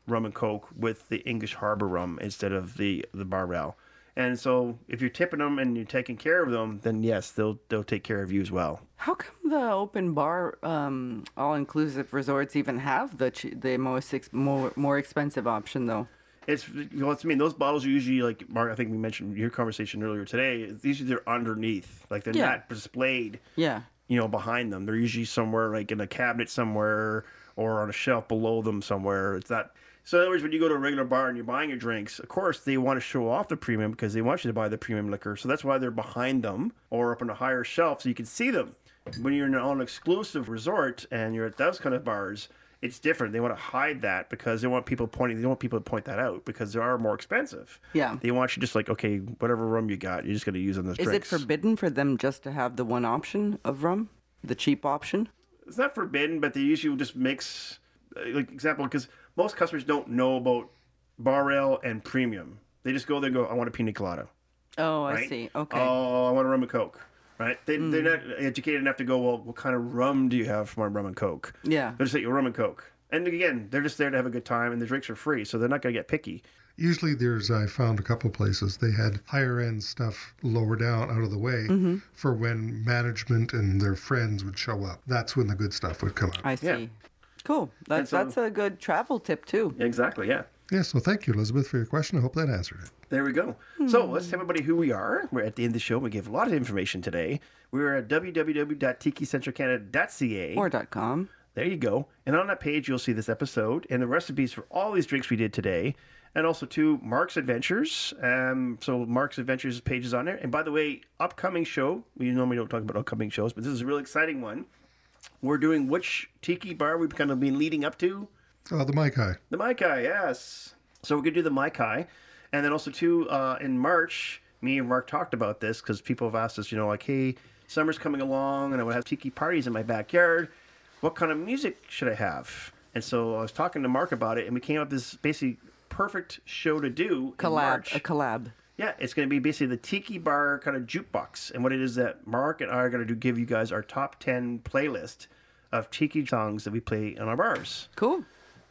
rum and coke with the English Harbor rum instead of the the bar rail? And so if you're tipping them and you're taking care of them, then yes, they'll they'll take care of you as well. How come the open bar, um, all inclusive resorts even have the the most ex- more more expensive option though? It's well, it's I mean those bottles are usually like Mark. I think we mentioned your conversation earlier today. Usually they're underneath, like they're Yeah. not displayed. Yeah. you know, behind them. They're usually somewhere like in a cabinet somewhere or on a shelf below them somewhere. It's not. So in other words, when you go to a regular bar and you're buying your drinks, of course they want to show off the premium because they want you to buy the premium liquor. So that's why they're behind them or up on a higher shelf so you can see them. When you're in an all-exclusive resort and you're at those kind of bars, it's different. They want to hide that because they want people pointing. They don't want people to point that out because they are more expensive. Yeah. They want you just like okay, whatever rum you got, you're just going to use on those Is drinks. it forbidden for them just to have the one option of rum, the cheap option? it's not forbidden, but they usually will just mix, like example, because most customers don't know about bar rail and premium. They just go there and go, I want a pina colada. Oh, I Right? see. Okay. Oh, I want a rum and coke. Right? They, They're hmm. not educated enough to go, well, what kind of rum do you have for my rum and coke? Yeah. They'll just say, rum and coke. And again, they're just there to have a good time, and the drinks are free, so they're not going to get picky. Usually, there's I found a couple places they had higher end stuff lower down out of the way mm-hmm. for when management and their friends would show up. That's when the good stuff would come out. I see. Yeah. Cool. That's so- that's a good travel tip too. Exactly, yeah. Yes, well, thank you, Elizabeth, for your question. I hope that answered it. There we go. So let's tell everybody who we are. We're at the end of the show. We gave a lot of information today. We're at www.tikicentralcanada.ca. Or dot com. There you go. And on that page, you'll see this episode and the recipes for all these drinks we did today. And also to Mark's Adventures. Um, so Mark's Adventures page is on there. And by the way, upcoming show. We normally don't talk about upcoming shows, but this is a really exciting one. We're doing which tiki bar we've kind of been leading up to. Oh, the Mai Kai. The Mai Kai, yes. So we're gonna do the Mai Kai, and then also too uh, in March, me and Mark talked about this because people have asked us, you know, like, hey, summer's coming along, and I would have tiki parties in my backyard. What kind of music should I have? And so I was talking to Mark about it, and we came up with this basically perfect show to do. in Collab. March. A collab. Yeah, it's going to be basically the Tiki Bar kind of jukebox. And what it is that Mark and I are going to do give you guys our top 10 playlist of Tiki songs that we play in our bars. Cool.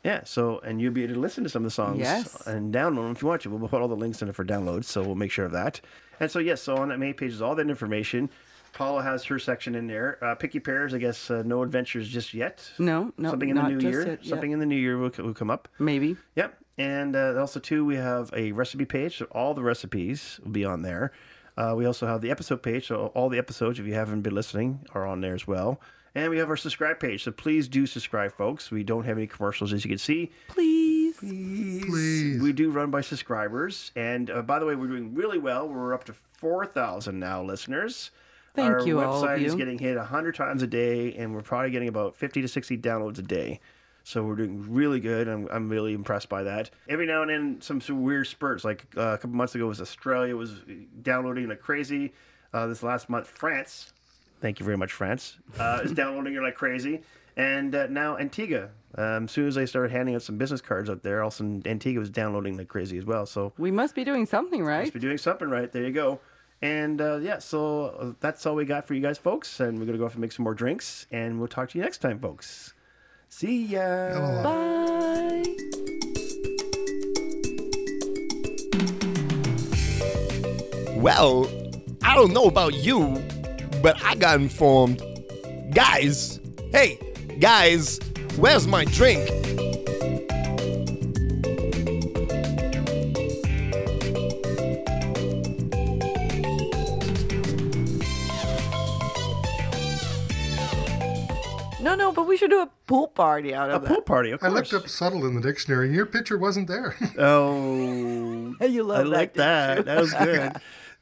Yeah, so, and you'll be able to listen to some of the songs Yes. and download them if you want to. We'll put all the links in it for download, so we'll make sure of that. And so, yes, so on that main page is all that information. Paula has her section in there. Uh, Picky Pears, I guess, uh, no adventures just yet. No, no, Something in the new year. yet, yeah. Something in the new year will, will come up. Maybe. Yep. And uh, also, too, we have a recipe page. So all the recipes will be on there. Uh, we also have the episode page. So all the episodes, if you haven't been listening, are on there as well. And we have our subscribe page. So please do subscribe, folks. We don't have any commercials, as you can see. Please. Please. We do run by subscribers. And uh, by the way, we're doing really well. We're up to 4,000 now listeners. Thank Our you, all of website is getting hit 100 times a day, and we're probably getting about 50 to 60 downloads a day. So we're doing really good. I'm, I'm really impressed by that. Every now and then, some, some weird spurts. Like uh, a couple months ago, was Australia was downloading like crazy. Uh, this last month, France. Thank you very much, France. Uh, is downloading it like crazy. And uh, now Antigua. Um, as soon as I started handing out some business cards out there, also Antigua was downloading like crazy as well. So We must be doing something right. must be doing something right. There you go. And uh, yeah, so uh, that's all we got for you guys, folks. And we're gonna go off and make some more drinks, and we'll talk to you next time, folks. See ya. Hello. Bye. Well, I don't know about you, but I got informed. Guys, hey, guys, where's my drink? But we should do a pool party out A of that. A pool party, of I course. looked up subtle in the dictionary and your picture wasn't there. Oh, Hey, You love that. I that, like didn't that. That was good.